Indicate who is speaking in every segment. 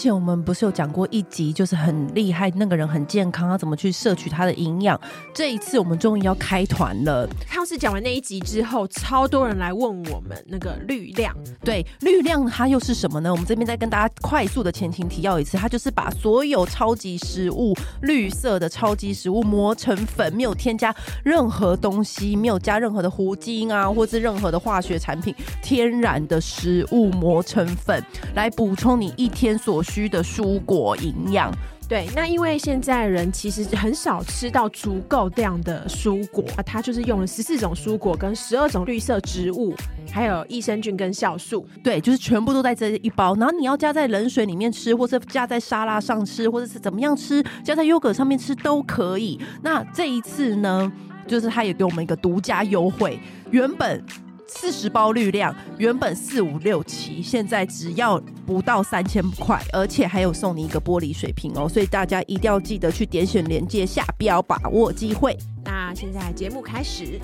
Speaker 1: 前我们不是有讲过一集，就是很厉害，那个人很健康，他怎么去摄取他的营养？这一次我们终于要开团了。
Speaker 2: 上次讲完那一集之后，超多人来问我们那个绿量，
Speaker 1: 对，绿量它又是什么呢？我们这边再跟大家快速的前情提要一次，它就是把所有超级食物，绿色的超级食物磨成粉，没有添加任何东西，没有加任何的糊精啊，或是任何的化学产品，天然的食物磨成粉，来补充你一天所需的蔬果营养，
Speaker 2: 对，那因为现在人其实很少吃到足够量的蔬果，它就是用了十四种蔬果跟十二种绿色植物，还有益生菌跟酵素，
Speaker 1: 对，就是全部都在这一包。然后你要加在冷水里面吃，或是加在沙拉上吃，或者是怎么样吃，加在优格上面吃都可以。那这一次呢，就是他也给我们一个独家优惠，原本。四十包滤量，原本四五六七，现在只要不到三千块，而且还有送你一个玻璃水瓶哦，所以大家一定要记得去点选链接下标，把握机会。
Speaker 2: 那现在节目开始，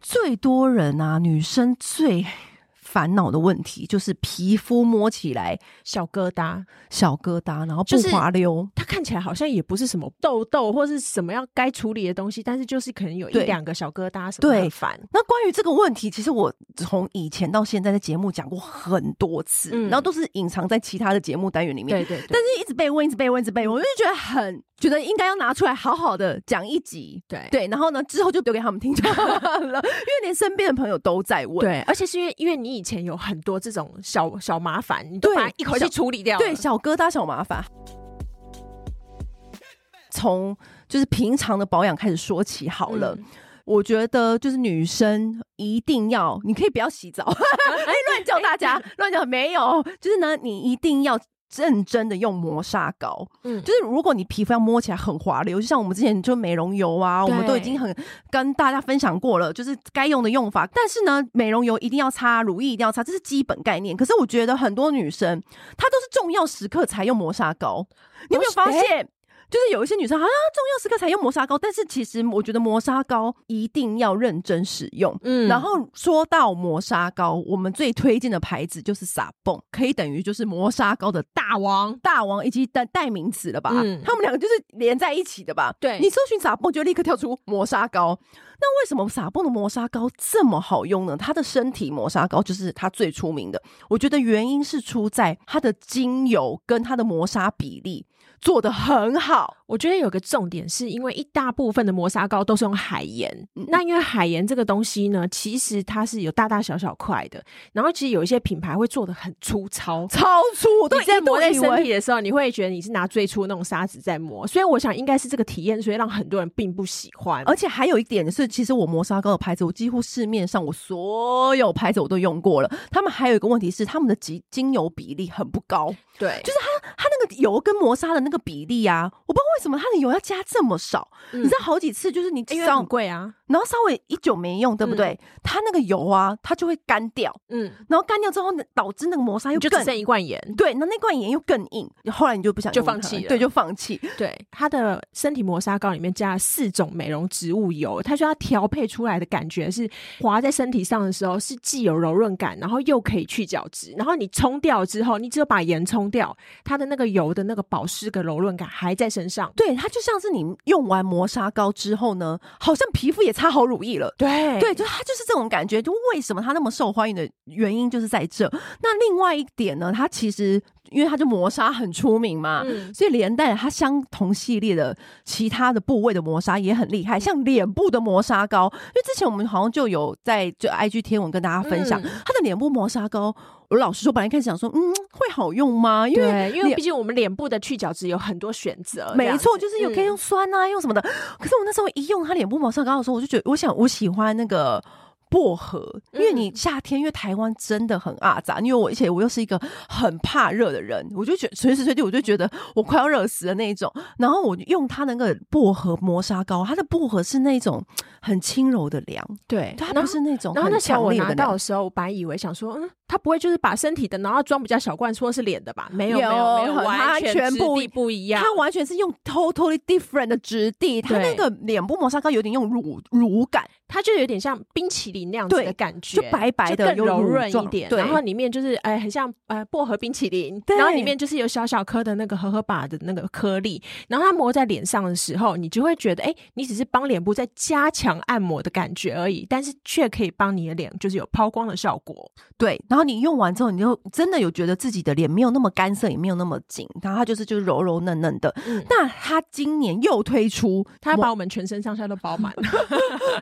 Speaker 1: 最多人啊，女生最。烦恼的问题就是皮肤摸起来
Speaker 2: 小疙瘩，
Speaker 1: 小疙瘩，然后不滑溜。
Speaker 2: 它看起来好像也不是什么痘痘或是什么样该处理的东西，但是就是可能有一两个小疙瘩什么的，很烦。
Speaker 1: 那关于这个问题，其实我从以前到现在在节目讲过很多次，嗯，然后都是隐藏在其他的节目单元里面。
Speaker 2: 对对对，
Speaker 1: 但是一直被问，一直被问，一直被问，我就觉得很觉得应该要拿出来好好的讲一集。
Speaker 2: 对
Speaker 1: 对，然后呢，之后就丢给他们听就好了，因为连身边的朋友都在问。
Speaker 2: 对，而且是因为因为你以前有很多这种小小麻烦，你都把一口气处理掉。
Speaker 1: 对，小疙瘩、小麻烦。从就是平常的保养开始说起好了。嗯、我觉得就是女生一定要，你可以不要洗澡，哎，乱叫大家 乱叫没有，就是呢，你一定要。认真的用磨砂膏，嗯，就是如果你皮肤要摸起来很滑溜，就像我们之前就美容油啊，我们都已经很跟大家分享过了，就是该用的用法。但是呢，美容油一定要擦，乳液一定要擦，这是基本概念。可是我觉得很多女生她都是重要时刻才用磨砂膏，你有没有发现？就是有一些女生好像重要时刻才用磨砂膏，但是其实我觉得磨砂膏一定要认真使用。嗯，然后说到磨砂膏，我们最推荐的牌子就是撒蹦，可以等于就是磨砂膏的大王、大王以及代代名词了吧？嗯，他们两个就是连在一起的吧？对，你搜寻撒蹦就立刻跳出磨砂膏。那为什么撒蹦的磨砂膏这么好用呢？它的身体磨砂膏就是它最出名的。我觉得原因是出在它的精油跟它的磨砂比例。做的很好，
Speaker 2: 我觉得有个重点是因为一大部分的磨砂膏都是用海盐，嗯、那因为海盐这个东西呢，其实它是有大大小小块的，然后其实有一些品牌会做的很粗糙，
Speaker 1: 超粗。
Speaker 2: 对，在磨在身体的时候，你会觉得你是拿最粗的那种砂纸在磨，所以我想应该是这个体验，所以让很多人并不喜欢。
Speaker 1: 而且还有一点是，其实我磨砂膏的牌子，我几乎市面上我所有牌子我都用过了，他们还有一个问题是，他们的精精油比例很不高。
Speaker 2: 对，
Speaker 1: 就是它它那个油跟磨砂的那个比例啊，我不知道为什么它的油要加这么少。嗯、你知道好几次就是你
Speaker 2: 因为很贵啊，
Speaker 1: 然后稍微一久没用，对不对？嗯、它那个油啊，它就会干掉。嗯，然后干掉之后导致那个磨砂又更
Speaker 2: 就只剩一罐盐。
Speaker 1: 对，那那罐盐又更硬，后来你就不想
Speaker 2: 就放弃了。
Speaker 1: 对，就放弃。
Speaker 2: 对，它的身体磨砂膏里面加了四种美容植物油，它说它调配出来的感觉是滑在身体上的时候是既有柔润感，然后又可以去角质。然后你冲掉之后，你只有把盐冲。掉它的那个油的那个保湿跟柔润感还在身上，
Speaker 1: 对，它就像是你用完磨砂膏之后呢，好像皮肤也擦好乳液了，
Speaker 2: 对
Speaker 1: 对，就它就是这种感觉。就为什么它那么受欢迎的原因就是在这。那另外一点呢，它其实。因为它就磨砂很出名嘛，嗯、所以连带它相同系列的其他的部位的磨砂也很厉害，像脸部的磨砂膏。因为之前我们好像就有在就 IG 贴文跟大家分享，嗯、它的脸部磨砂膏。我老实说，本来开始想说，嗯，会好用吗？因为
Speaker 2: 因为毕竟我们脸部的去角质有很多选择，
Speaker 1: 没错，就是有可以用酸啊，嗯、用什么的。可是我那时候一用它脸部磨砂膏的时候，我就觉得，我想我喜欢那个。薄荷，因为你夏天，因为台湾真的很阿杂，因为我而且我又是一个很怕热的人，我就觉得随时随地我就觉得我快要热死的那一种。然后我用它那个薄荷磨砂膏，它的薄荷是那种很轻柔的凉，
Speaker 2: 对，
Speaker 1: 它不是那种。
Speaker 2: 然后那时候我拿到的
Speaker 1: 时候，
Speaker 2: 我本来以为想说，嗯。他不会就是把身体的然后装比较小罐，说是脸的吧？没有，没有，没有，完全质地不一样。
Speaker 1: 他完全是用 totally different 的质地，他那个脸部磨砂膏有点用乳乳感，
Speaker 2: 它就有点像冰淇淋那样子的感觉，
Speaker 1: 就白白的，
Speaker 2: 更柔润一点。然后里面就是哎，很像呃薄荷冰淇淋，然后里面就是有小小颗的那个荷荷巴的那个颗粒，然后它磨在脸上的时候，你就会觉得哎，你只是帮脸部在加强按摩的感觉而已，但是却可以帮你的脸就是有抛光的效果。
Speaker 1: 对，然后你用完之后，你就真的有觉得自己的脸没有那么干涩，也没有那么紧，然后它就是就是柔柔嫩嫩的。嗯、那它今年又推出，
Speaker 2: 它把我们全身上下都包满 了。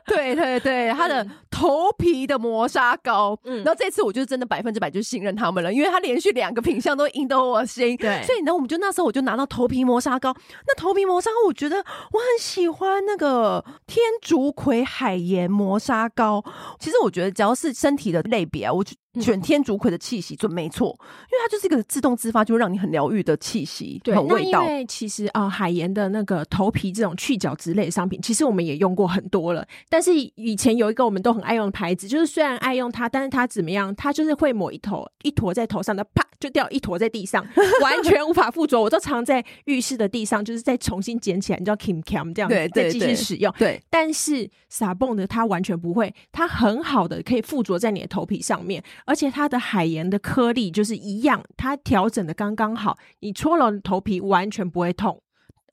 Speaker 1: 对对对，它的头皮的磨砂膏。嗯，然后这次我就真的百分之百就信任他们了，因为它连续两个品相都赢得我心。对，所以呢，我们就那时候我就拿到头皮磨砂膏。那头皮磨砂膏，我觉得我很喜欢那个天竺葵海盐磨砂膏。其实我觉得只要是身体的类别啊，我就。选天竺葵的气息准没错，因为它就是一个自动自发，就会让你很疗愈的气息，
Speaker 2: 对，
Speaker 1: 很味道。
Speaker 2: 因为其实啊、呃，海盐的那个头皮这种去角质类的商品，其实我们也用过很多了。但是以前有一个我们都很爱用的牌子，就是虽然爱用它，但是它怎么样？它就是会抹一头一坨在头上的，啪就掉一坨在地上，完全无法附着。我都常在浴室的地上，就是再重新捡起来，你知道 Kim Kim 这样子再继续使用。对，但是 Sabon 的它完全不会，它很好的可以附着在你的头皮上面。而且它的海盐的颗粒就是一样，它调整的刚刚好，你搓了头皮完全不会痛。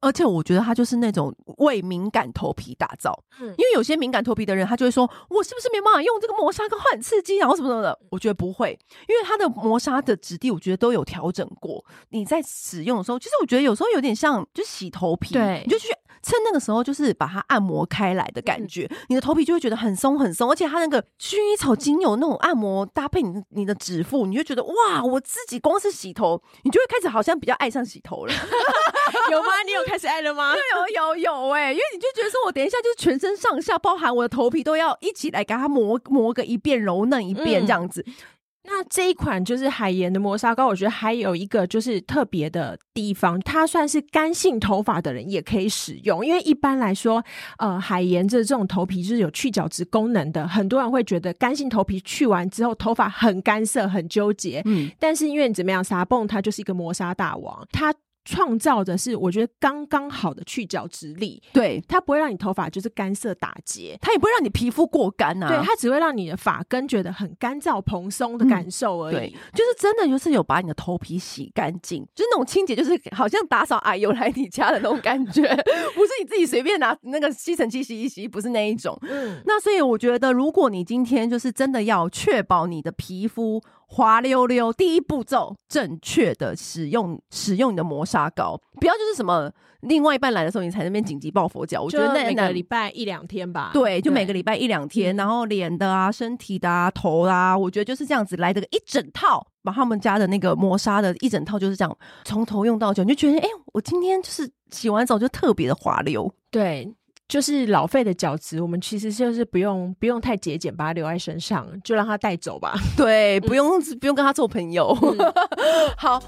Speaker 1: 而且我觉得它就是那种为敏感头皮打造，嗯，因为有些敏感头皮的人，他就会说，我是不是没办法用这个磨砂膏很刺激，然后什么什么的？我觉得不会，因为它的磨砂的质地，我觉得都有调整过。你在使用的时候，其实我觉得有时候有点像就洗头皮，
Speaker 2: 对，
Speaker 1: 你就去。趁那个时候，就是把它按摩开来的感觉，嗯、你的头皮就会觉得很松很松，而且它那个薰衣草精油那种按摩搭配你你的指腹，你就觉得哇，我自己光是洗头，你就会开始好像比较爱上洗头了，
Speaker 2: 有吗？你有开始爱了吗？
Speaker 1: 有有有哎、欸，因为你就觉得说我等一下就是全身上下，包含我的头皮都要一起来给它磨磨个一遍，揉嫩一遍这样子。嗯
Speaker 2: 那这一款就是海盐的磨砂膏，我觉得还有一个就是特别的地方，它算是干性头发的人也可以使用，因为一般来说，呃，海盐这这种头皮就是有去角质功能的，很多人会觉得干性头皮去完之后头发很干涩、很纠结。嗯，但是因为你怎么样，Sabon 它就是一个磨砂大王，它。创造的是我觉得刚刚好的去角质力，
Speaker 1: 对，
Speaker 2: 它不会让你头发就是干涩打结，
Speaker 1: 它也不会让你皮肤过干啊，
Speaker 2: 对，它只会让你的发根觉得很干燥蓬松的感受而已，嗯、对，
Speaker 1: 就是真的就是有把你的头皮洗干净，就是那种清洁，就是好像打扫阿姨来你家的那种感觉，不是你自己随便拿那个吸尘器洗一洗，不是那一种，嗯，那所以我觉得如果你今天就是真的要确保你的皮肤。滑溜溜，第一步骤，正确的使用使用你的磨砂膏，不要就是什么另外一半来的时候你才那边紧急抱佛脚。我觉得那
Speaker 2: 每个礼拜一两天吧，
Speaker 1: 对，就每个礼拜一两天，然后脸的啊、身体的啊、头啊，我觉得就是这样子来的一整套，把他们家的那个磨砂的一整套就是这样，从头用到脚，你就觉得哎、欸，我今天就是洗完澡就特别的滑溜，
Speaker 2: 对。就是老废的角质，我们其实就是不用不用太节俭，把它留在身上，就让它带走吧。
Speaker 1: 对，不用、嗯、不用跟他做朋友。嗯、好，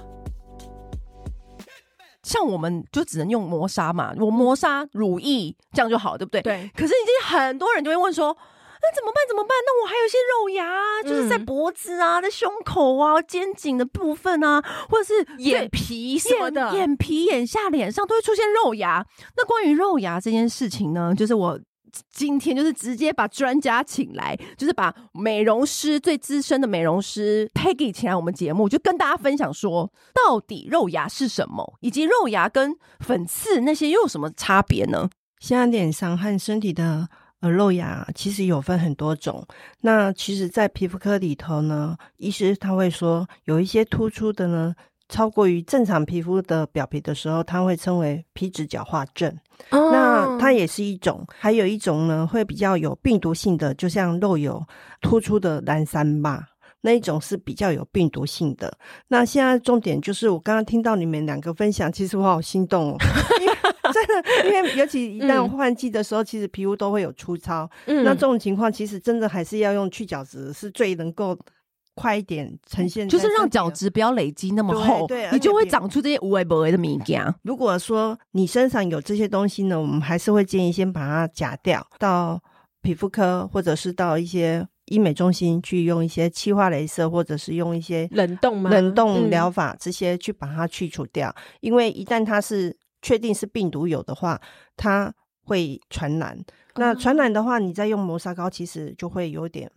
Speaker 1: 像我们就只能用磨砂嘛，我磨砂乳液这样就好，对不对？
Speaker 2: 对。
Speaker 1: 可是已经很多人就会问说。那怎么办？怎么办？那我还有一些肉芽，就是在脖子啊、嗯、在胸口啊、肩颈的部分啊，或者是
Speaker 2: 眼皮什么的，
Speaker 1: 眼，眼皮、眼下、脸上都会出现肉芽。那关于肉芽这件事情呢，就是我今天就是直接把专家请来，就是把美容师最资深的美容师 Peggy 请来我们节目，就跟大家分享说，到底肉芽是什么，以及肉芽跟粉刺那些又有什么差别呢？
Speaker 3: 现在脸上和身体的。呃，肉芽其实有分很多种。那其实，在皮肤科里头呢，医师他会说，有一些突出的呢，超过于正常皮肤的表皮的时候，他会称为皮脂角化症。哦、那它也是一种。还有一种呢，会比较有病毒性的，就像肉有突出的蓝山疤，那一种是比较有病毒性的。那现在重点就是，我刚刚听到你们两个分享，其实我好心动哦。真的，因为尤其一旦换季的时候，嗯、其实皮肤都会有粗糙。嗯，那这种情况其实真的还是要用去角质，是最能够快一点呈现，
Speaker 1: 就是让角质不要累积那么厚，你就会长出这些无微不微的米浆。
Speaker 3: 如果说你身上有这些东西呢，我们还是会建议先把它夹掉，到皮肤科或者是到一些。医美中心去用一些气化镭射，或者是用一些
Speaker 2: 冷冻吗？
Speaker 3: 冷冻疗法这些去把它去除掉。嗯、因为一旦它是确定是病毒有的话，它会传染。那传染的话，你再用磨砂膏，其实就会有点。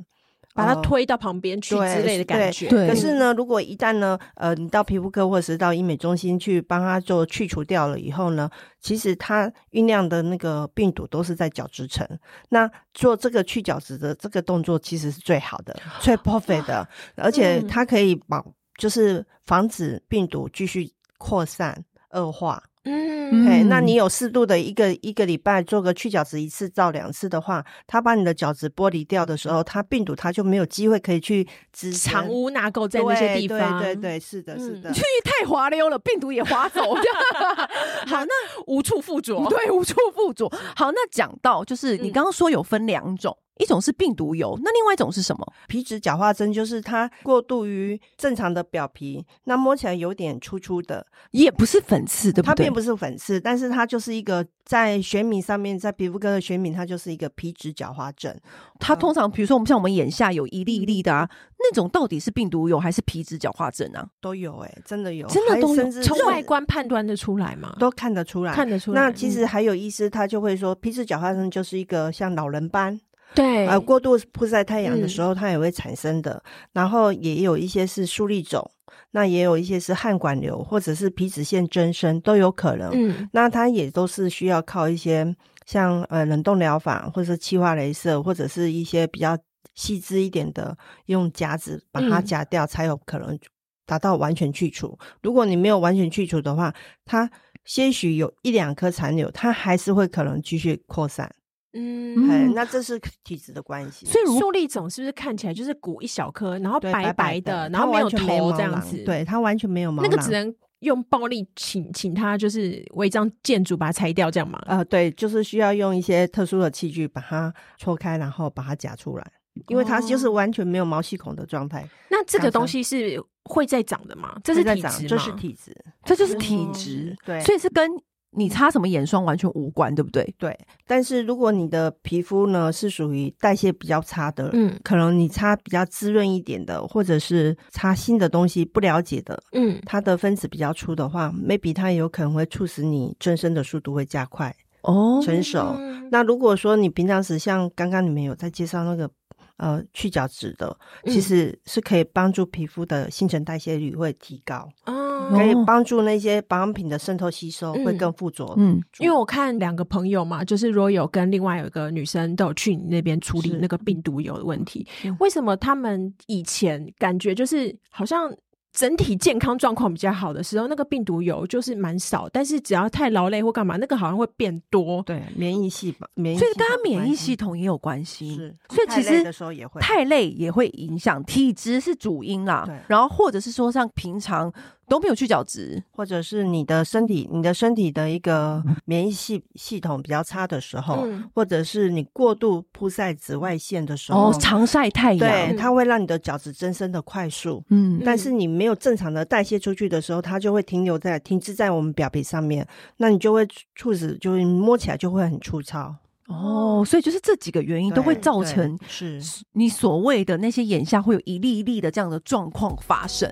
Speaker 2: 把它推到旁边去之类的感觉。
Speaker 3: 对，可是呢，如果一旦呢，呃，你到皮肤科或者是到医美中心去帮他做去除掉了以后呢，其实它酝酿的那个病毒都是在角质层。那做这个去角质的这个动作其实是最好的，最 perfect 的，而且它可以保，就是防止病毒继续扩散恶化。嗯，嘿，那你有适度的一个一个礼拜做个去角质一次到两次的话，它把你的角质剥离掉的时候，它病毒它就没有机会可以去
Speaker 2: 藏污纳垢在那些地方。
Speaker 3: 对对对，是的，是的。
Speaker 1: 区域太滑溜了，病毒也滑走。
Speaker 2: 好，那无处附着。
Speaker 1: 对，无处附着。好，那讲到就是你刚刚说有分两种。一种是病毒疣，那另外一种是什么？
Speaker 3: 皮脂角化症就是它过度于正常的表皮，那摸起来有点粗粗的，
Speaker 1: 也不是粉刺，对不对？
Speaker 3: 它并不是粉刺，但是它就是一个在学名上面，在皮肤科的学名，它就是一个皮脂角化症。
Speaker 1: 它通常，比如说我们像我们眼下有一粒一粒的啊，那种到底是病毒疣还是皮脂角化症啊？
Speaker 3: 都有哎、欸，真的有，
Speaker 1: 真的都有。
Speaker 2: 从外观判断得出来吗？
Speaker 3: 都看得出来，
Speaker 2: 看得出来。
Speaker 3: 那其实还有医师他就会说，皮脂角化症就是一个像老人斑。
Speaker 2: 对，
Speaker 3: 呃，过度曝晒太阳的时候，它也会产生的。嗯、然后也有一些是粟粒肿，那也有一些是汗管瘤，或者是皮脂腺增生都有可能。嗯，那它也都是需要靠一些像呃冷冻疗法，或者是气化镭射，或者是一些比较细致一点的，用夹子把它夹掉，才有可能达到完全去除。嗯、如果你没有完全去除的话，它些许有一两颗残留，它还是会可能继续扩散。嗯，那这是体质的关系。
Speaker 2: 所以树立种是不是看起来就是鼓一小颗，然后白白的，白白的然后没有头这样子？
Speaker 3: 对，它完全没有毛。
Speaker 2: 那个只能用暴力请请他就是违章建筑把它拆掉，这样吗？
Speaker 3: 呃，对，就是需要用一些特殊的器具把它戳开，然后把它夹出来，因为它就是完全没有毛细孔的状态。
Speaker 2: 那这个东西是会再长的吗？这是体质，
Speaker 3: 这是体质，
Speaker 1: 这就是体质。对，所以是跟。你擦什么眼霜完全无关，对不对？
Speaker 3: 对。但是如果你的皮肤呢是属于代谢比较差的，嗯，可能你擦比较滋润一点的，或者是擦新的东西不了解的，嗯，它的分子比较粗的话，maybe 它有可能会促使你增生的速度会加快哦，成熟。嗯、那如果说你平常时像刚刚你们有在介绍那个呃去角质的，其实是可以帮助皮肤的新陈代谢率会提高。嗯可以帮助那些保养品的渗透吸收会更附着。
Speaker 2: 嗯，因为我看两个朋友嘛，就是 Royal 跟另外有一个女生都有去你那边处理那个病毒油的问题。为什么他们以前感觉就是好像？整体健康状况比较好的时候，那个病毒有就是蛮少，但是只要太劳累或干嘛，那个好像会变多。
Speaker 3: 对，免疫细胞，免疫
Speaker 1: 所以跟他免疫系统也有关系。
Speaker 3: 是，
Speaker 1: 所以其实太累的时候也会，太累也会影响体质是主因啦。对，然后或者是说像平常。都没有去角质，或者是你的身体，你的身体的一个免疫系系统比较差的时候，嗯、或者是你过度曝晒紫外线的时候，哦，常晒太阳，
Speaker 3: 对，它会让你的角质增生的快速，嗯，但是你没有正常的代谢出去的时候，它就会停留在停滞在我们表皮上面，那你就会促使，就是摸起来就会很粗糙。
Speaker 1: 哦，所以就是这几个原因都会造成，是。你所谓的那些眼下会有一粒一粒的这样的状况发生。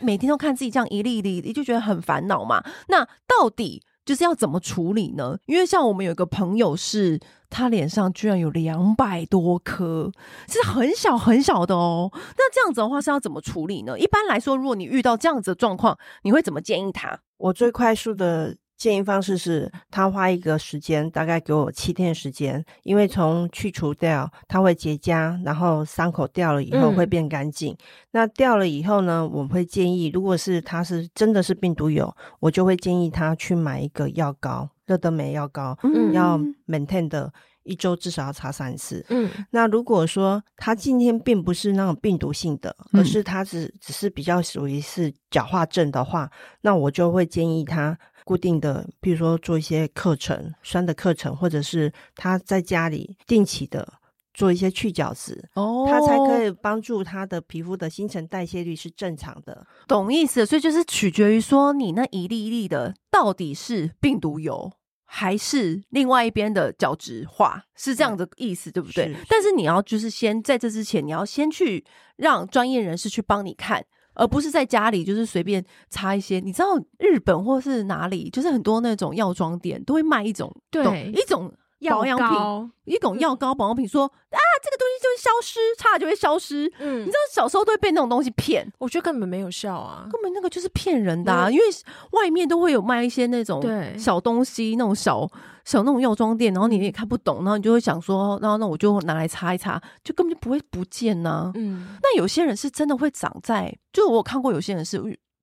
Speaker 1: 每天都看自己这样一粒一粒，你就觉得很烦恼嘛。那到底就是要怎么处理呢？因为像我们有一个朋友是，是他脸上居然有两百多颗，是很小很小的哦。那这样子的话是要怎么处理呢？一般来说，如果你遇到这样子的状况，你会怎么建议他？
Speaker 3: 我最快速的。建议方式是，他花一个时间，大概给我七天时间，因为从去除掉，它会结痂，然后伤口掉了以后会变干净。嗯、那掉了以后呢，我会建议，如果是他是真的是病毒疣，我就会建议他去买一个药膏，乐德美药膏，嗯、要 maintain 的一周至少要擦三次。嗯，那如果说他今天并不是那种病毒性的，而是他只只是比较属于是角化症的话，那我就会建议他。固定的，比如说做一些课程，酸的课程，或者是他在家里定期的做一些去角质，哦，他才可以帮助他的皮肤的新陈代谢率是正常的，
Speaker 1: 懂意思？所以就是取决于说你那一粒一粒的到底是病毒疣还是另外一边的角质化，是这样的意思，对不对？但是你要就是先在这之前，你要先去让专业人士去帮你看，而不是在家里就是随便擦一些。你知道日本或是哪里，就是很多那种药妆店都会卖一种
Speaker 2: 对
Speaker 1: 一种。保养品，一种药膏保养品说，说、嗯、啊，这个东西就会消失，擦了就会消失。嗯，你知道小时候都会被那种东西骗，
Speaker 2: 我觉得根本没有效啊，
Speaker 1: 根本那个就是骗人的啊，嗯、因为外面都会有卖一些那种小东西，那种小小那种药妆店，然后你也看不懂，然后你就会想说，然后那我就拿来擦一擦，就根本就不会不见呢、啊。嗯，那有些人是真的会长在，就我有看过有些人是。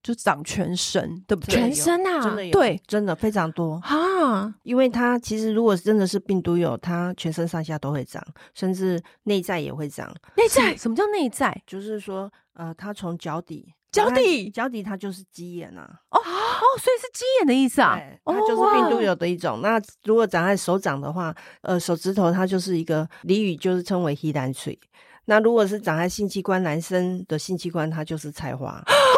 Speaker 1: 就长全身，对不对？
Speaker 2: 全身啊，
Speaker 3: 真的有，
Speaker 1: 对，
Speaker 3: 真的非常多
Speaker 2: 啊！
Speaker 3: 因为它其实如果真的是病毒有，它全身上下都会长，甚至内在也会长。
Speaker 1: 内在？什么叫内在？
Speaker 3: 就是说，呃，它从脚底，
Speaker 1: 脚底，
Speaker 3: 脚底它就是鸡眼啊！
Speaker 1: 哦哦，所以是鸡眼的意思啊？
Speaker 3: 它就是病毒有的一种。那如果长在手掌的话，呃，手指头它就是一个俚语，就是称为鱼篮水。那如果是长在性器官，男生的性器官，它就是菜花。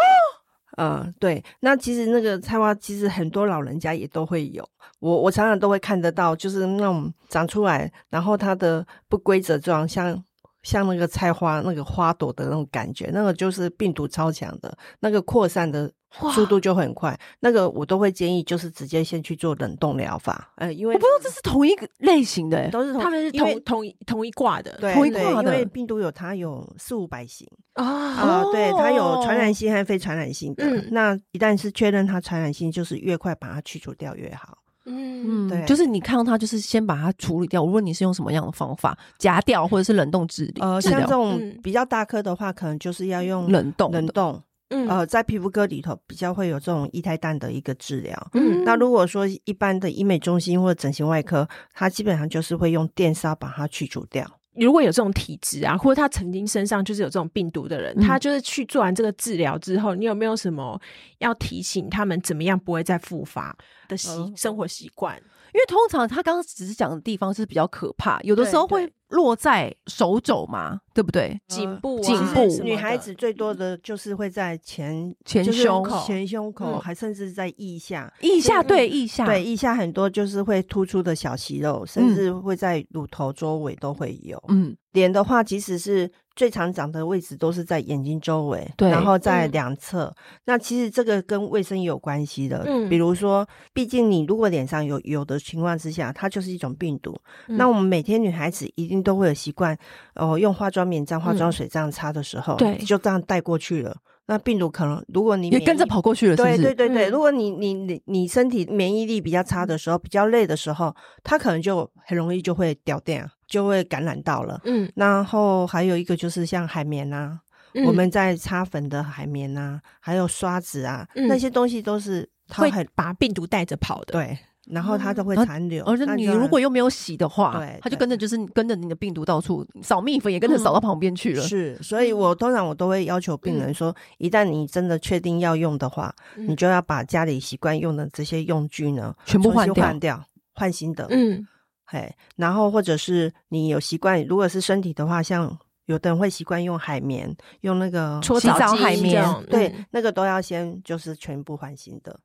Speaker 3: 嗯，对，那其实那个菜花，其实很多老人家也都会有，我我常常都会看得到，就是那种长出来，然后它的不规则状，像像那个菜花那个花朵的那种感觉，那个就是病毒超强的，那个扩散的。速度就很快，那个我都会建议，就是直接先去做冷冻疗法。呃，因为
Speaker 1: 我不知道这是同一个类型的、欸，
Speaker 3: 都是同
Speaker 2: 他们是同同一同一挂的，
Speaker 3: 对
Speaker 1: 同一挂的。
Speaker 3: 因为病毒有它有四五百型啊啊，对，它有传染性和非传染性的。嗯、那一旦是确认它传染性，就是越快把它去除掉越好。
Speaker 1: 嗯，对，就是你看到它，就是先把它处理掉。无论你是用什么样的方法夹掉，或者是冷冻治理。
Speaker 3: 呃，像这种比较大颗的话，可能就是要用
Speaker 1: 冷冻
Speaker 3: 冷冻。嗯，呃，在皮肤科里头比较会有这种液态氮的一个治疗。嗯，那如果说一般的医美中心或者整形外科，它基本上就是会用电烧把它去除掉。
Speaker 2: 如果有这种体质啊，或者他曾经身上就是有这种病毒的人，嗯、他就是去做完这个治疗之后，你有没有什么要提醒他们怎么样不会再复发的习、呃、生活习惯？
Speaker 1: 因为通常他刚刚只是讲的地方是比较可怕，有的时候会落在手肘嘛，对不对？
Speaker 2: 颈部、
Speaker 1: 颈部，
Speaker 3: 女孩子最多的就是会在前
Speaker 1: 前胸口、
Speaker 3: 前胸口，还甚至在腋下。
Speaker 1: 腋下对腋下，
Speaker 3: 对腋下很多就是会突出的小息肉，甚至会在乳头周围都会有。嗯，脸的话，即使是。最常长的位置都是在眼睛周围，对，然后在两侧。嗯、那其实这个跟卫生也有关系的，嗯，比如说，毕竟你如果脸上有有的情况之下，它就是一种病毒。嗯、那我们每天女孩子一定都会有习惯，哦、呃，用化妆棉蘸化妆水这样擦的时候，对、嗯，就这样带过去了。那病毒可能，如果你
Speaker 1: 也跟着跑过去了是不是，
Speaker 3: 对对对对。嗯、如果你你你你身体免疫力比较差的时候，比较累的时候，它可能就很容易就会掉电啊。就会感染到了，嗯，然后还有一个就是像海绵啊，嗯、我们在擦粉的海绵啊，还有刷子啊，嗯、那些东西都是它
Speaker 2: 会把病毒带着跑的，
Speaker 3: 对，然后它都会残留。
Speaker 1: 而且你如果又没有洗的话，对，它就跟着就是跟着你的病毒到处扫蜜粉，也跟着扫到旁边去了。
Speaker 3: 嗯、是，所以我通常我都会要求病人说，嗯、一旦你真的确定要用的话，嗯、你就要把家里习惯用的这些用具呢，
Speaker 1: 全部换掉，
Speaker 3: 换掉，换新的，嗯。嘿，然后或者是你有习惯，如果是身体的话，像有的人会习惯用海绵，用那个
Speaker 1: 搓澡海绵，
Speaker 3: 对，嗯、那个都要先就是全部换新的。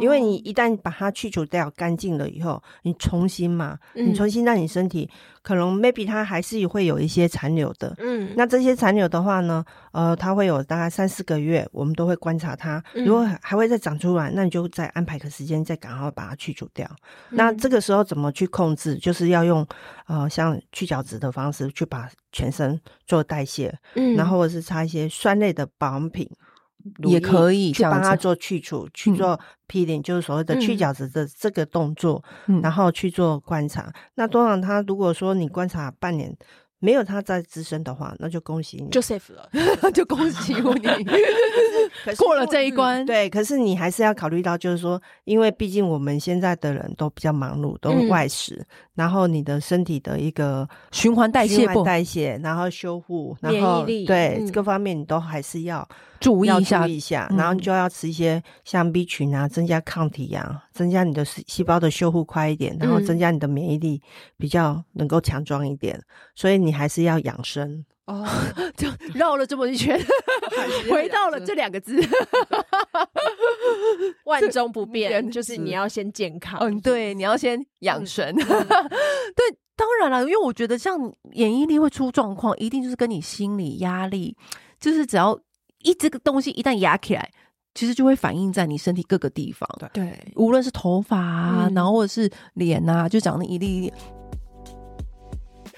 Speaker 3: 因为你一旦把它去除掉干净了以后，你重新嘛，嗯、你重新让你身体可能 maybe 它还是会有一些残留的，嗯，那这些残留的话呢，呃，它会有大概三四个月，我们都会观察它，如果还会再长出来，那你就再安排个时间，再赶快把它去除掉。嗯、那这个时候怎么去控制？就是要用呃像去角质的方式去把全身做代谢，嗯，然后或者是擦一些酸类的保养品。
Speaker 1: 也可以
Speaker 3: 去帮他做去除，去做 peeling，就是所谓的去角质的这个动作，嗯、然后去做观察。那通常他如果说你观察半年。没有它再滋生的话，那就恭喜你，
Speaker 2: 就 safe 了，
Speaker 1: 就恭喜 你，过了这一关。
Speaker 3: 对，可是你还是要考虑到，就是说，因为毕竟我们现在的人都比较忙碌，都外食，嗯、然后你的身体的一个
Speaker 1: 循环代谢不
Speaker 3: 代谢，然后修复，然后对、嗯、各方面你都还是要
Speaker 1: 注意一下，
Speaker 3: 注意一下。然后你就要吃一些像 B 群啊，增加抗体呀、啊。增加你的细胞的修复快一点，然后增加你的免疫力比较能够强壮一点。嗯、所以你还是要养生
Speaker 1: 哦，就绕了这么一圈，回到了这两个字，
Speaker 2: 万中不变，就是你要先健康。
Speaker 1: 嗯，对，你要先养生。嗯、对，当然了，因为我觉得像免疫力会出状况，一定就是跟你心理压力，就是只要一这个东西一旦压起来。其实就会反映在你身体各个地方，
Speaker 2: 对，
Speaker 1: 无论是头发啊，嗯、然后或者是脸啊，就长那一粒一粒。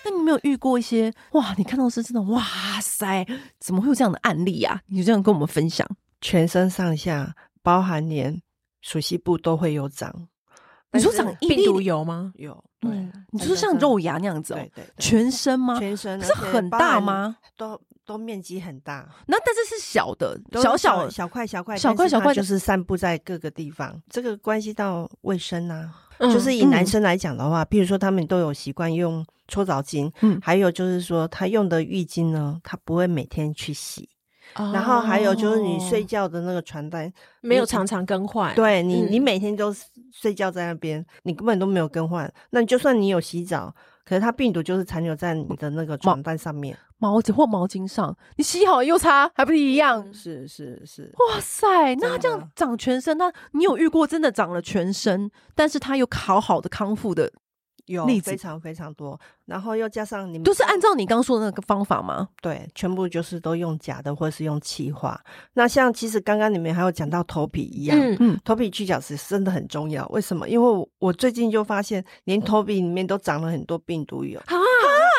Speaker 1: 那你没有遇过一些哇？你看到是真的哇塞，怎么会有这样的案例啊？你就这样跟我们分享，
Speaker 3: 全身上下，包含连属膝部都会有长。
Speaker 1: 你说长
Speaker 2: 病毒油吗？
Speaker 3: 有，
Speaker 1: 对。你说像肉芽那样子哦，
Speaker 3: 对对，
Speaker 1: 全身吗？
Speaker 3: 全身
Speaker 1: 是很大吗？
Speaker 3: 都。都面积很大，
Speaker 1: 那但是是小的，小小
Speaker 3: 小块小块
Speaker 1: 小块小块，
Speaker 3: 就是散布在各个地方。这个关系到卫生啊，就是以男生来讲的话，譬如说他们都有习惯用搓澡巾，嗯，还有就是说他用的浴巾呢，他不会每天去洗，然后还有就是你睡觉的那个床单
Speaker 2: 没有常常更换，
Speaker 3: 对你，你每天都睡觉在那边，你根本都没有更换，那就算你有洗澡，可是它病毒就是残留在你的那个床单上面。
Speaker 1: 毛巾或毛巾上，你洗好又擦，还不是一样？
Speaker 3: 是是是，
Speaker 1: 哇塞！那这样长全身，那你有遇过真的长了全身，但是它又好好的康复的
Speaker 3: 有例子？非常非常多。然后又加上你们
Speaker 1: 都是按照你刚刚说的那个方法吗？
Speaker 3: 对，全部就是都用假的，或者是用气化。那像其实刚刚你们还有讲到头皮一样，嗯嗯，头皮去角质真的很重要。为什么？因为我我最近就发现，连头皮里面都长了很多病毒有
Speaker 1: 啊。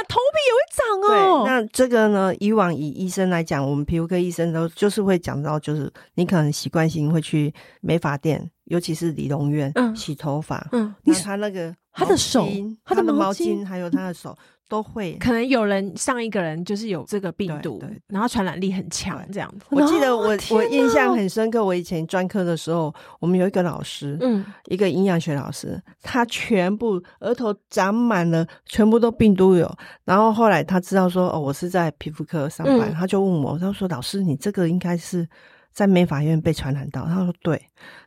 Speaker 1: 头皮也会长哦。
Speaker 3: 对，那这个呢？以往以医生来讲，我们皮肤科医生都就是会讲到，就是你可能习惯性会去美发店，尤其是理容院、嗯、洗头发。嗯，你他那个
Speaker 1: 他的手、
Speaker 3: 他的毛巾，还有他的手。都会，
Speaker 2: 可能有人上一个人就是有这个病毒，然后传染力很强，这样子。
Speaker 3: 我记得我、哦、我印象很深刻，我以前专科的时候，我们有一个老师，嗯，一个营养学老师，他全部额头长满了，全部都病毒有。然后后来他知道说，哦，我是在皮肤科上班，嗯、他就问我，他说：“老师，你这个应该是在美法院被传染到。”他说：“对，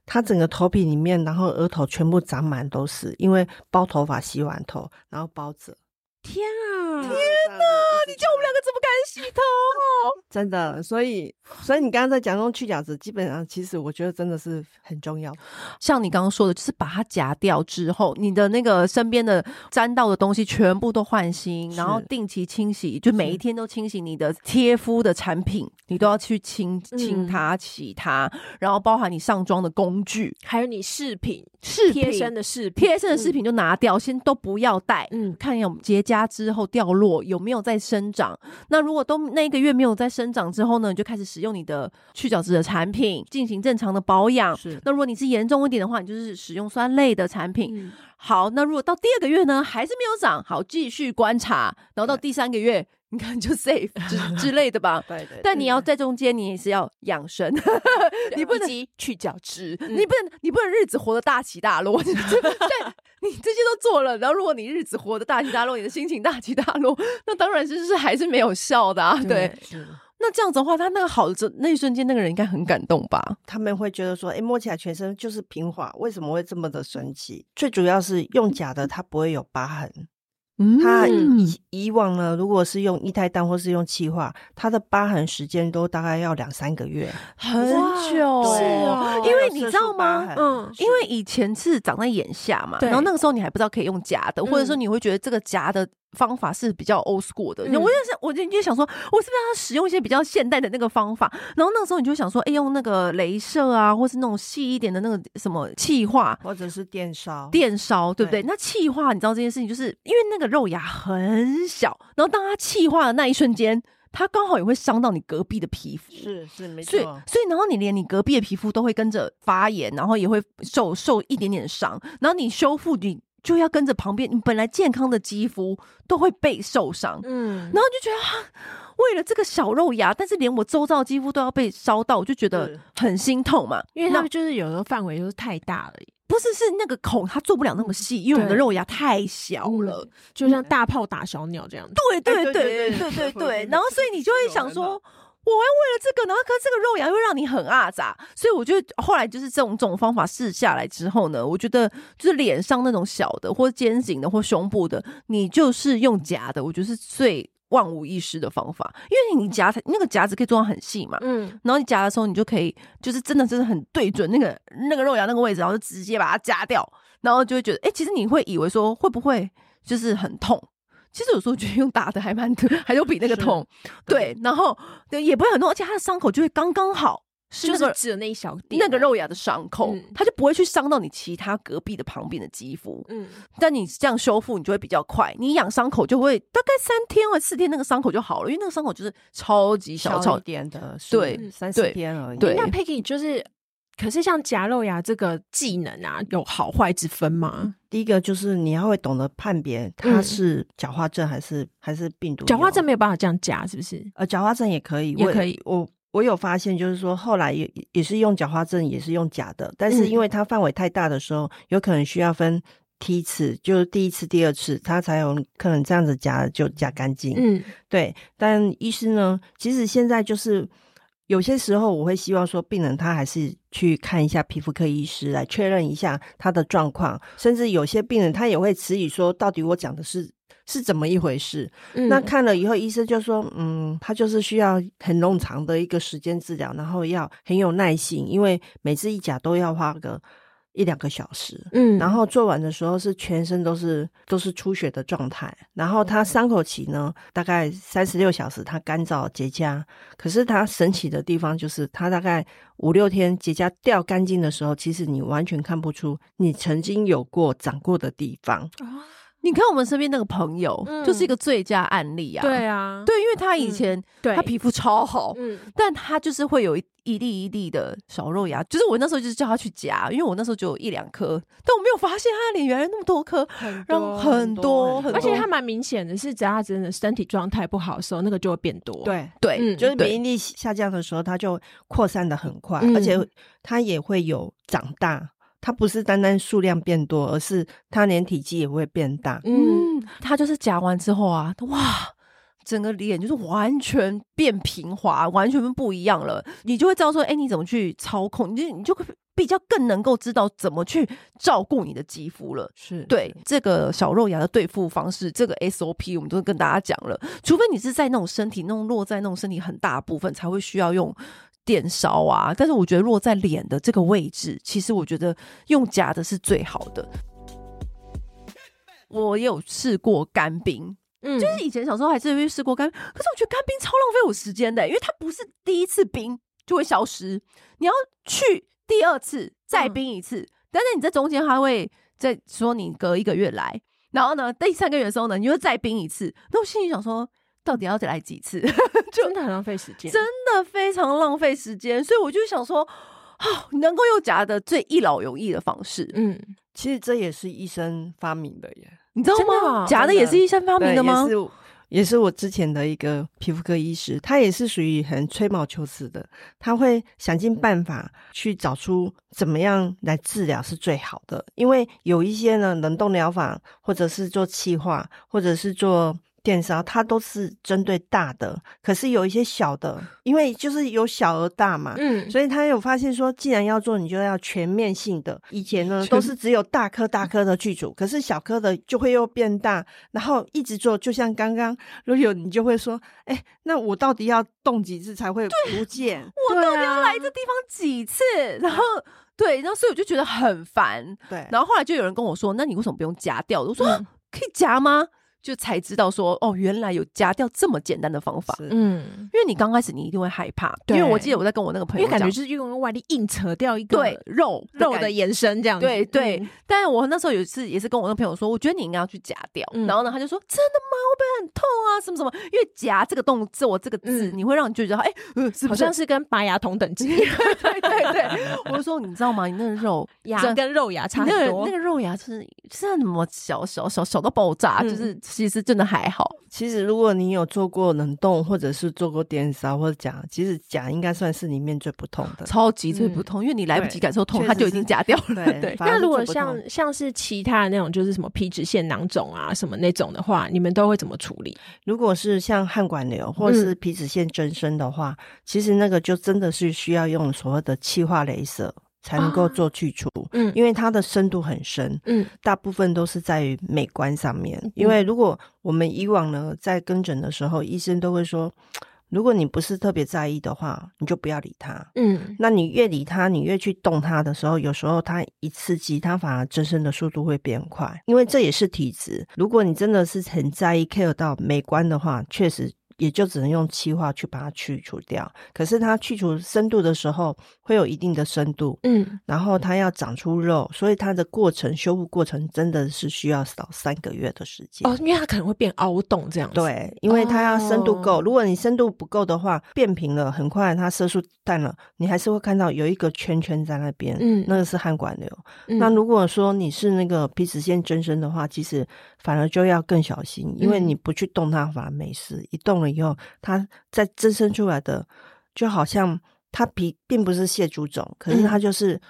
Speaker 3: 他整个头皮里面，然后额头全部长满都是，因为包头发洗完头，然后包着。”
Speaker 2: 天啊！
Speaker 1: 天哪！你叫我们两个怎么敢洗头？
Speaker 3: 真的，所以，所以你刚刚在讲用去角质，基本上其实我觉得真的是很重要。
Speaker 1: 像你刚刚说的，就是把它夹掉之后，你的那个身边的沾到的东西全部都换新，然后定期清洗，就每一天都清洗你的贴肤的产品，你都要去清清它、洗它，然后包含你上妆的工具，
Speaker 2: 还有你饰品、
Speaker 1: 饰
Speaker 2: 贴身的饰品、
Speaker 1: 贴身的饰品就拿掉，先都不要带。嗯，看有结痂。加之后掉落有没有再生长？那如果都那一个月没有再生长之后呢，你就开始使用你的去角质的产品进行正常的保养。是，那如果你是严重一点的话，你就是使用酸类的产品。嗯、好，那如果到第二个月呢，还是没有长好，继续观察，然后到第三个月。你看，就 safe 之之类的吧。对，对对。但你要在中间，你也是要养生，你不能去角质，嗯、你不能，你不能日子活得大起大落。对，你这些都做了，然后如果你日子活得大起大落，你的心情大起大落，那当然就是还是没有效的啊。对。对那这样子的话，他那个好的那一瞬间，那个人应该很感动吧？
Speaker 3: 他们会觉得说，哎、欸，摸起来全身就是平滑，为什么会这么的神奇？最主要是用假的，它不会有疤痕。嗯它以以往呢，如果是用液态氮或是用气化，它的疤痕时间都大概要两三个月，
Speaker 1: 很久。是哦，因为你知道吗？嗯，因为以前是长在眼下嘛，然后那个时候你还不知道可以用假的，或者说你会觉得这个假的。方法是比较 old school 的，嗯、我就是，我就就想说，我是不是要使用一些比较现代的那个方法？然后那个时候你就想说，哎、欸，用那个镭射啊，或是那种细一点的那个什么气化，
Speaker 3: 或者是电烧，
Speaker 1: 电烧，对不对？对，那气化，你知道这件事情，就是因为那个肉芽很小，然后当它气化的那一瞬间，它刚好也会伤到你隔壁的皮肤，
Speaker 3: 是是没错。
Speaker 1: 所以所以然后你连你隔壁的皮肤都会跟着发炎，然后也会受受一点点伤，然后你修复你。就要跟着旁边，你本来健康的肌肤都会被受伤，嗯，然后就觉得啊，为了这个小肉芽，但是连我周遭的肌肤都要被烧到，我就觉得很心痛嘛，
Speaker 2: 因为他们就是有时候范围就是太大了，
Speaker 1: 不是是那个孔它做不了那么细，因为我们的肉芽太小了，
Speaker 2: 就像大炮打小鸟这样子，
Speaker 1: 对对对对对对对，然后所以你就会想说。我要为了这个，然后可是这个肉芽会让你很阿杂，所以我觉得后来就是这种这种方法试下来之后呢，我觉得就是脸上那种小的或肩颈的或胸部的，你就是用夹的，我觉得是最万无一失的方法，因为你夹那个夹子可以做到很细嘛，嗯，然后你夹的时候，你就可以就是真的真的很对准那个那个肉芽那个位置，然后就直接把它夹掉，然后就会觉得，哎、欸，其实你会以为说会不会就是很痛？其实有时候觉得用打的还蛮疼，还有比那个痛，对，然后对也不会很痛，而且它的伤口就会刚刚好，是那个
Speaker 2: 只有那一小点
Speaker 1: 那个肉芽的伤口，嗯、它就不会去伤到你其他隔壁的旁边的肌肤。嗯，但你这样修复，你就会比较快。你养伤口就会大概三天或四天，那个伤口就好了，因为那个伤口就是超级小，超一点的，对，三四天而已。
Speaker 2: 对，那 Peggy 就是。可是像夹肉芽这个技能啊，有好坏之分吗？
Speaker 3: 第一个就是你要会懂得判别它是角化症还是、嗯、还是病毒。
Speaker 2: 角化症没有办法这样夹，是不是？
Speaker 3: 呃，角化症也可以，
Speaker 2: 也可以。
Speaker 3: 我我有发现，就是说后来也也是用角化症，也是用假的，但是因为它范围太大的时候，有可能需要分梯次，就是第一次、第二次，它才有可能这样子夹就夹干净。嗯，对。但医师呢，其实现在就是。有些时候，我会希望说，病人他还是去看一下皮肤科医师来确认一下他的状况。甚至有些病人他也会迟疑说，到底我讲的是是怎么一回事？嗯、那看了以后，医生就说，嗯，他就是需要很冗长的一个时间治疗，然后要很有耐心，因为每次一甲都要花个。一两个小时，嗯，然后做完的时候是全身都是都是出血的状态，然后它伤口期呢大概三十六小时，它干燥结痂。可是它神奇的地方就是，它大概五六天结痂掉干净的时候，其实你完全看不出你曾经有过长过的地方。
Speaker 1: 你看我们身边那个朋友，嗯、就是一个最佳案例啊！
Speaker 2: 对啊，
Speaker 1: 对，因为他以前、嗯、他皮肤超好，
Speaker 2: 嗯，
Speaker 1: 但他就是会有一一粒一粒的小肉芽，就是我那时候就是叫他去夹，因为我那时候就有一两颗，但我没有发现他的脸原来那么多颗，
Speaker 2: 很
Speaker 1: 多很多，
Speaker 2: 而且他蛮明显的是，只要他真的身体状态不好的时候，那个就会变多，
Speaker 3: 对
Speaker 1: 对，
Speaker 3: 嗯、就是免疫力下降的时候，它就扩散的很快，嗯、而且它也会有长大。它不是单单数量变多，而是它连体积也会变大。
Speaker 1: 嗯，它就是夹完之后啊，哇，整个脸就是完全变平滑，完全不一样了。你就会知道说，哎、欸，你怎么去操控？你就你就会比较更能够知道怎么去照顾你的肌肤了。
Speaker 3: 是
Speaker 1: 对这个小肉芽的对付方式，这个 SOP 我们都跟大家讲了。除非你是在那种身体那种落在那种身体很大部分，才会需要用。电烧啊，但是我觉得落在脸的这个位置，其实我觉得用夹的是最好的。我也有试过干冰，嗯，就是以前小时候还是会试过干冰，可是我觉得干冰超浪费我时间的，因为它不是第一次冰就会消失，你要去第二次再冰一次，嗯、但是你在中间还会再说你隔一个月来，然后呢第三个月的时候呢，你又再冰一次，那我心里想说。到底要再来几次？
Speaker 2: 真的很浪费时间，
Speaker 1: 真的非常浪费时间。所以我就想说，哦，能够用夹的最一劳永逸的方式，
Speaker 3: 嗯，其实这也是医生发明的耶，
Speaker 1: 你知道吗？夹的也是医生发明的吗？
Speaker 3: 也是，也是我之前的一个皮肤科医师，他也是属于很吹毛求疵的，他会想尽办法去找出怎么样来治疗是最好的。因为有一些呢，冷冻疗法，或者是做气化，或者是做。电烧它都是针对大的，可是有一些小的，因为就是有小而大嘛，嗯，所以他有发现说，既然要做，你就要全面性的。以前呢都是只有大颗大颗的剧组，可是小颗的就会又变大，然后一直做，就像刚刚如果有你就会说，哎、欸，那我到底要动几次才会不见？
Speaker 1: 我到底要来这地方几次？然后对，然后所以我就觉得很烦。
Speaker 3: 对，
Speaker 1: 然后后来就有人跟我说，那你为什么不用夹掉？我说、嗯、可以夹吗？就才知道说哦，原来有夹掉这么简单的方法。嗯，因为你刚开始你一定会害怕，因为我记得我在跟我那个朋友，
Speaker 2: 因为感觉就是用外力硬扯掉一个
Speaker 1: 对肉
Speaker 2: 肉的延伸这样子。
Speaker 1: 对对，但是我那时候有一次也是跟我那个朋友说，我觉得你应该要去夹掉。然后呢，他就说真的吗？会不会很痛啊？什么什么？因为夹这个动作这个字，你会让你觉得哎，
Speaker 2: 好像是跟拔牙同等级。
Speaker 1: 对对对，我就说你知道吗？你那个肉
Speaker 2: 牙跟肉牙差很多，
Speaker 1: 那个肉牙是是那么小小小小到爆炸，就是。其实真的还好。
Speaker 3: 其实如果你有做过冷冻，或者是做过电烧或者夹，其实夹应该算是里面最不痛的，
Speaker 1: 超级最不痛，嗯、因为你来不及感受痛，它就已经夹掉了。对，对
Speaker 2: 那如果像像是其他的那种，就是什么皮脂腺囊肿啊什么那种的话，你们都会怎么处理？
Speaker 3: 如果是像汗管瘤或者是皮脂腺增生的话，嗯、其实那个就真的是需要用所谓的气化镭射。才能够做去除，啊，嗯，因为它的深度很深，嗯，大部分都是在于美观上面。嗯，因为如果我们以往呢，在跟诊的时候，医生都会说，如果你不是特别在意的话，你就不要理它，嗯，那你越理它，你越去动它的时候，有时候它一刺激，它反而增生的速度会变快，因为这也是体质。如果你真的是很在意 care 到美观的话，确实。也就只能用气化去把它去除掉，可是它去除深度的时候会有一定的深度，嗯，然后它要长出肉，所以它的过程修复过程真的是需要少三个月的时间
Speaker 2: 哦，因为它可能会变凹洞这样子，
Speaker 3: 对，因为它要深度够，哦、如果你深度不够的话，变平了，很快它色素淡了，你还是会看到有一个圈圈在那边，嗯，那个是汗管瘤。嗯、那如果说你是那个皮脂腺增生的话，其实反而就要更小心，因为你不去动它反而没事，一动了。以后，它再增生出来的，就好像它皮并不是蟹足肿，可是它就是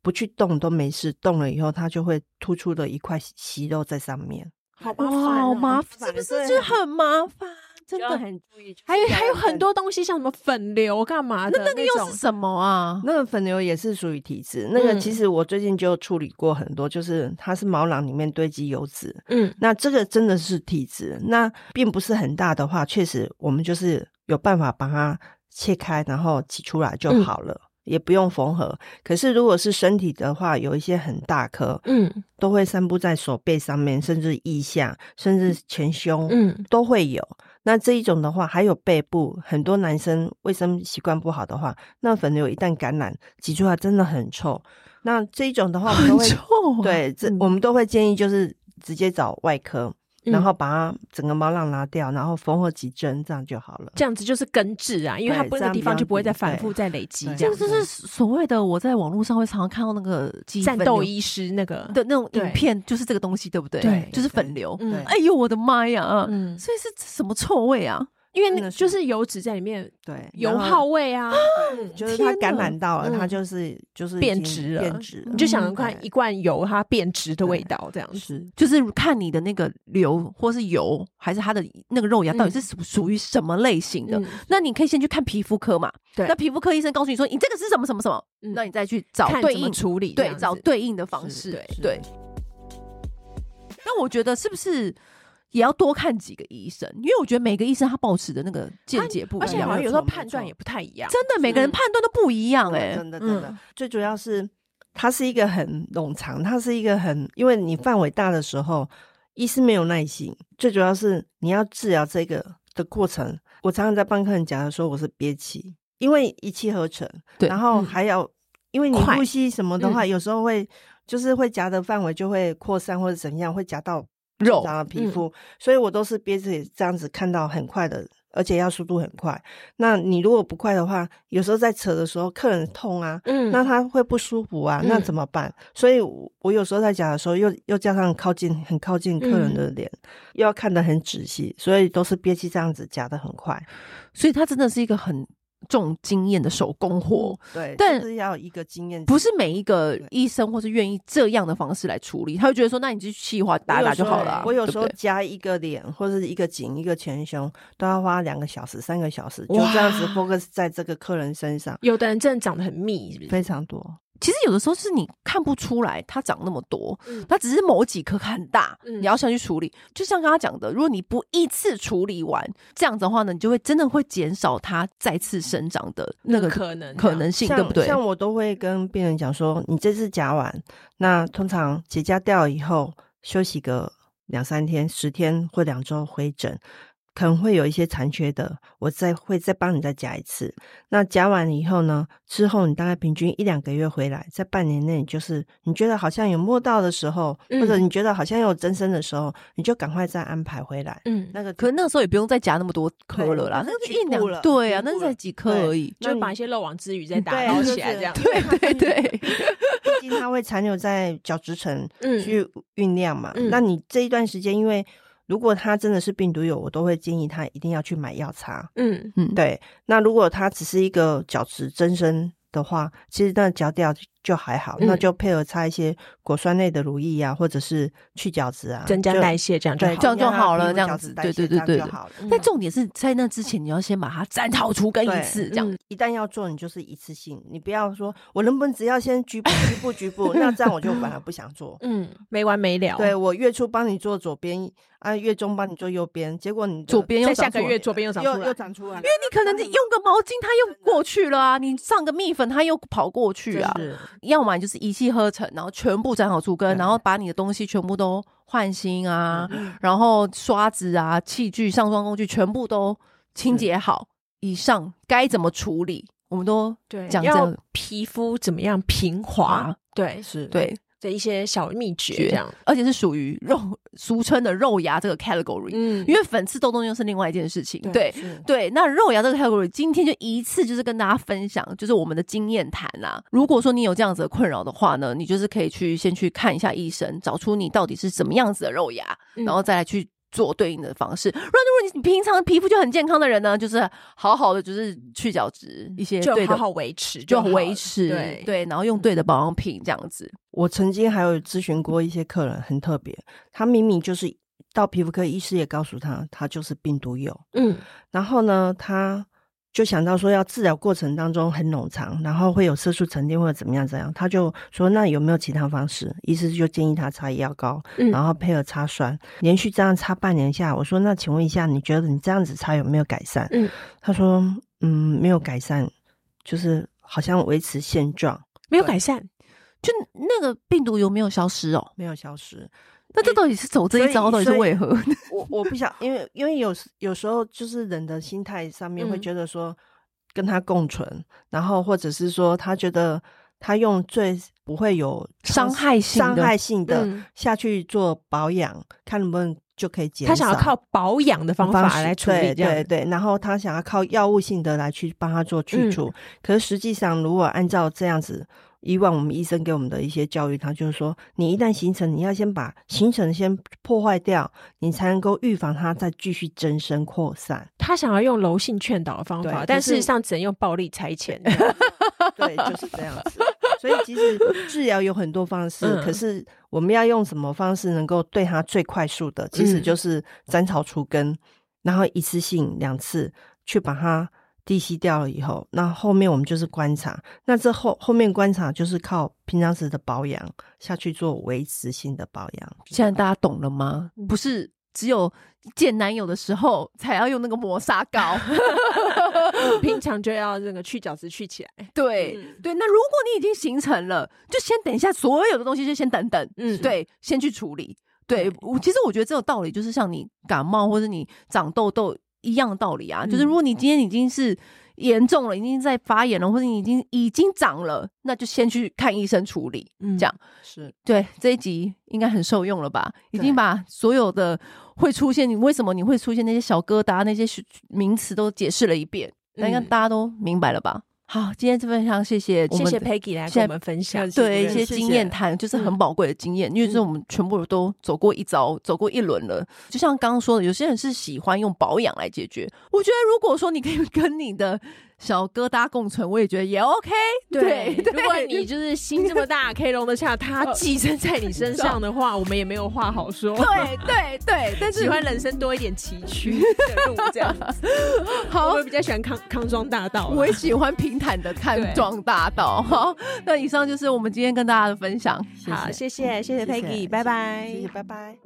Speaker 3: 不去动都没事，动了以后它就会突出了一块息肉在上面，
Speaker 2: 好麻烦，好麻烦，是不是就很麻烦？真的很注意，还有还有很多东西，像什么粉瘤干嘛的，那个又是什么啊？
Speaker 3: 那个粉瘤也是属于体质。那个其实我最近就处理过很多，就是它是毛囊里面堆积油脂。嗯，那这个真的是体质。那并不是很大的话，确实我们就是有办法把它切开，然后挤出来就好了，也不用缝合。可是如果是身体的话，有一些很大颗，嗯，都会散布在手背上面，甚至腋下，甚至前胸，嗯，都会有。那这一种的话，还有背部，很多男生卫生习惯不好的话，那粉瘤一旦感染，挤出来真的很臭。那这一种的话，我们都会
Speaker 1: 臭啊、
Speaker 3: 对，这我们都会建议就是直接找外科。然后把它整个毛囊拿掉，然后缝合几针，这样就好了。
Speaker 2: 这样子就是根治啊，因为它不那个地方就不会再反复再累积。这样
Speaker 1: 就是所谓的我在网络上会常常看到那个
Speaker 2: 战斗医师那个
Speaker 1: 的那种影片，就是这个东西，对不对？对，就是粉瘤。哎呦，我的妈呀！嗯，所以是什么臭味啊？
Speaker 2: 因为那就是油脂在里面，对，油耗味啊，
Speaker 3: 就是它感染到了，它就是就是
Speaker 2: 变质了，变质。你就想看一罐油它变质的味道，这样子，
Speaker 1: 就是看你的那个瘤或是油，还是它的那个肉芽到底是属属于什么类型的。那你可以先去看皮肤科嘛，对，那皮肤科医生告诉你说你这个是什么什么什么，那你再去找对应处理，对，找对应的方式，对。那我觉得是不是？也要多看几个医生，因为我觉得每个医生他保持的那个见解不一样，而且好像
Speaker 2: 有时候判断也不太一样。
Speaker 1: 真的，每个人判断都不一样哎，
Speaker 3: 真的真的。最主要是它是一个很冗长，它是一个很，因为你范围大的时候，医师没有耐心。最主要是你要治疗这个的过程，我常常在帮客人讲的时候，我是憋气，因为一气呵成，对，然后还要因为你呼吸什么的话，有时候会就是会夹的范围就会扩散或者怎样，会夹到。肉的皮肤，嗯、所以我都是憋着这样子看到很快的，而且要速度很快。那你如果不快的话，有时候在扯的时候，客人痛啊，嗯，那他会不舒服啊，那怎么办？嗯、所以我有时候在讲的时候，又又加上靠近很靠近客人的脸，嗯、又要看得很仔细，所以都是憋气这样子夹的很快。
Speaker 1: 所以他真的是一个很。重经验的手工活，
Speaker 3: 对，但是要一个经验，
Speaker 1: 不是每一个医生或是愿意这样的方式来处理，他会觉得说，那你就气化打打就好了。
Speaker 3: 我有时候加一个脸或者是一个颈一个前胸，都要花两个小时、三个小时，就这样子 focus 在这个客人身上。
Speaker 2: 有的人真的长得很密，是不是？
Speaker 3: 非常多。
Speaker 1: 其实有的时候是你看不出来它长那么多，嗯、它只是某几颗很大，嗯、你要想去处理。就像刚刚讲的，如果你不一次处理完，这样子的话呢，你就会真的会减少它再次生长的那个可能可能性，对不对？
Speaker 3: 像我都会跟病人讲说，你这次夹完，那通常结痂掉了以后，休息个两三天、十天或两周回诊。可能会有一些残缺的，我再会再帮你再夹一次。那夹完以后呢，之后你大概平均一两个月回来，在半年内，就是你觉得好像有摸到的时候，嗯、或者你觉得好像有增生的时候，你就赶快再安排回来。嗯，那个
Speaker 1: 可能那个时候也不用再夹那么多颗了啦，那个一两对啊，那才几颗而已，
Speaker 2: 就把一些漏网之鱼再打捞起来，这样
Speaker 1: 对对对。
Speaker 3: 毕竟它会残留在角质层去酝酿嘛。嗯、那你这一段时间因为。如果他真的是病毒友，我都会建议他一定要去买药擦。
Speaker 2: 嗯
Speaker 1: 嗯，
Speaker 3: 对。那如果他只是一个角质增生的话，其实那脚掉就还好，
Speaker 2: 嗯、
Speaker 3: 那就配合擦一些果酸类的乳液啊，或者是去角质啊，
Speaker 2: 增加代谢，这样就好，
Speaker 1: 这样就好了。这样子，对对对对，
Speaker 3: 就好了。
Speaker 1: 但重点是在那之前，你要先把它斩草除根一次，这样、嗯。
Speaker 3: 一旦要做，你就是一次性，你不要说我能不能只要先局部局部局部，那这样我就反而不想做。
Speaker 2: 嗯，没完没了。
Speaker 3: 对，我月初帮你做左边。啊，月中帮你做右边，结果你
Speaker 1: 左边又
Speaker 2: 在下个月左边又长出来，
Speaker 3: 又长出来，因
Speaker 1: 为你可能你用个毛巾，它又过去了啊，你上个蜜粉，它又跑过去啊。
Speaker 3: 是，
Speaker 1: 要么就是一气呵成，然后全部斩草除根，然后把你的东西全部都换新啊，然后刷子啊、器具、上妆工具全部都清洁好。以上该怎么处理，我们都讲这个
Speaker 2: 皮肤怎么样平滑，对，
Speaker 3: 是
Speaker 1: 对。
Speaker 2: 的一些小秘诀，这样，
Speaker 1: 而且是属于肉，俗称的肉芽这个 category。嗯，因为粉刺痘痘又是另外一件事情。对对，那肉芽这个 category，今天就一次就是跟大家分享，就是我们的经验谈啦。如果说你有这样子的困扰的话呢，你就是可以去先去看一下医生，找出你到底是什么样子的肉芽，然后再来去。做对应的方式。如果如果你平常皮肤就很健康的人呢，就是好好的就是去角质一些，
Speaker 2: 就好好维持，
Speaker 1: 就维持对对，然后用对的保养品这样子。
Speaker 3: 我曾经还有咨询过一些客人，很特别，他明明就是到皮肤科医师也告诉他，他就是病毒疣，嗯，然后呢，他。就想到说要治疗过程当中很冗长，然后会有色素沉淀或者怎么样怎样，他就说那有没有其他方式？医师就建议他擦药膏，嗯、然后配合擦酸，连续这样擦半年下，我说那请问一下，你觉得你这样子擦有没有改善？嗯，他说嗯没有改善，就是好像维持现状，
Speaker 2: 没有改善，
Speaker 1: 就那个病毒有没有消失哦？
Speaker 3: 没有消失。
Speaker 1: 那这到底是走这一招，到底是为何？
Speaker 3: 我我不想，因为因为有有时候就是人的心态上面会觉得说跟他共存，嗯、然后或者是说他觉得他用最不会有
Speaker 1: 伤害性
Speaker 3: 伤害性的下去做保养，嗯、看能不能就可以减少。
Speaker 2: 他想要靠保养的方法来处理，
Speaker 3: 对对对，然后他想要靠药物性的来去帮他做去除，嗯、可是实际上如果按照这样子。以往我们医生给我们的一些教育，他就是说，你一旦形成，你要先把形成先破坏掉，你才能够预防它再继续增生扩散。
Speaker 2: 他想要用柔性劝导的方法，对但事实上只能用暴力拆迁。
Speaker 3: 对，就是这样子。所以其实治疗有很多方式，嗯、可是我们要用什么方式能够对它最快速的，其实就是斩草除根，然后一次性两次去把它。地吸掉了以后，那后面我们就是观察。那这后后面观察就是靠平常时的保养下去做维持性的保养。
Speaker 1: 现在大家懂了吗？不是只有见男友的时候才要用那个磨砂膏，
Speaker 2: 平常就要那个去角质去起来。
Speaker 1: 对、嗯、对，那如果你已经形成了，就先等一下，所有的东西就先等等。嗯，对，先去处理。对，我其实我觉得这个道理就是像你感冒或者你长痘痘。一样的道理啊，就是如果你今天已经是严重了，已经在发炎了，或者你已经已经长了，那就先去看医生处理。嗯，这样
Speaker 3: 是对
Speaker 1: 这一集应该很受用了吧？已经把所有的会出现，你为什么你会出现那些小疙瘩，那些名词都解释了一遍，那应该大家都明白了吧？好，今天这份上谢谢
Speaker 2: 谢谢 Peggy 来跟我们分享，
Speaker 1: 对一些经验谈，就是很宝贵的经验，因为是我们全部都走过一遭，走过一轮了。就像刚刚说的，有些人是喜欢用保养来解决，我觉得如果说你可以跟你的。小疙瘩共存，我也觉得也 OK 对。对，
Speaker 2: 如果你就是心这么大，可以容得下它寄生在你身上的话，我们也没有话好说。
Speaker 1: 对对对，但是
Speaker 2: 喜欢人生多一点崎岖的路这样子。好，我比较喜欢康康庄大道，
Speaker 1: 我也喜欢平坦的康庄大道。好，那以上就是我们今天跟大家的分享。
Speaker 2: 好，谢谢谢谢 Peggy，拜拜，
Speaker 3: 谢谢拜拜。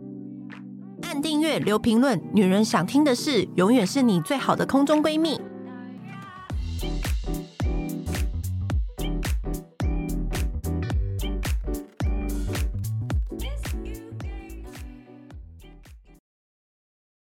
Speaker 1: 按订阅留评论，女人想听的事，永远是你最好的空中闺蜜。you